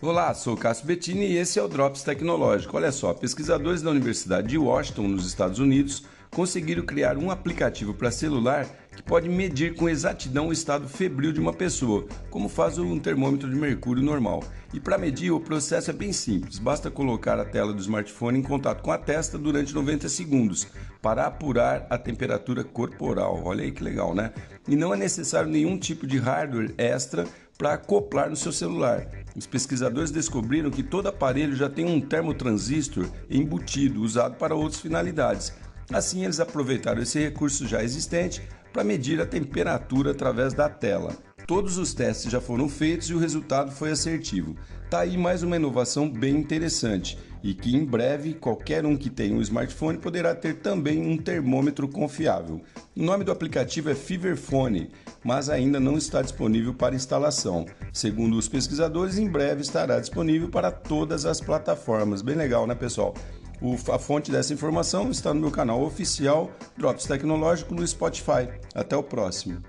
Olá, sou Cássio Bettini e esse é o Drops Tecnológico. Olha só, pesquisadores da Universidade de Washington, nos Estados Unidos, conseguiram criar um aplicativo para celular que pode medir com exatidão o estado febril de uma pessoa, como faz um termômetro de mercúrio normal. E para medir, o processo é bem simples, basta colocar a tela do smartphone em contato com a testa durante 90 segundos para apurar a temperatura corporal. Olha aí que legal, né? E não é necessário nenhum tipo de hardware extra para acoplar no seu celular. Os pesquisadores descobriram que todo aparelho já tem um termotransistor embutido, usado para outras finalidades. Assim, eles aproveitaram esse recurso já existente para medir a temperatura através da tela. Todos os testes já foram feitos e o resultado foi assertivo. Tá aí mais uma inovação bem interessante e que em breve qualquer um que tenha um smartphone poderá ter também um termômetro confiável. O nome do aplicativo é Feverphone, mas ainda não está disponível para instalação. Segundo os pesquisadores, em breve estará disponível para todas as plataformas. Bem legal, né, pessoal? O, a fonte dessa informação está no meu canal oficial Drops Tecnológico no Spotify. Até o próximo.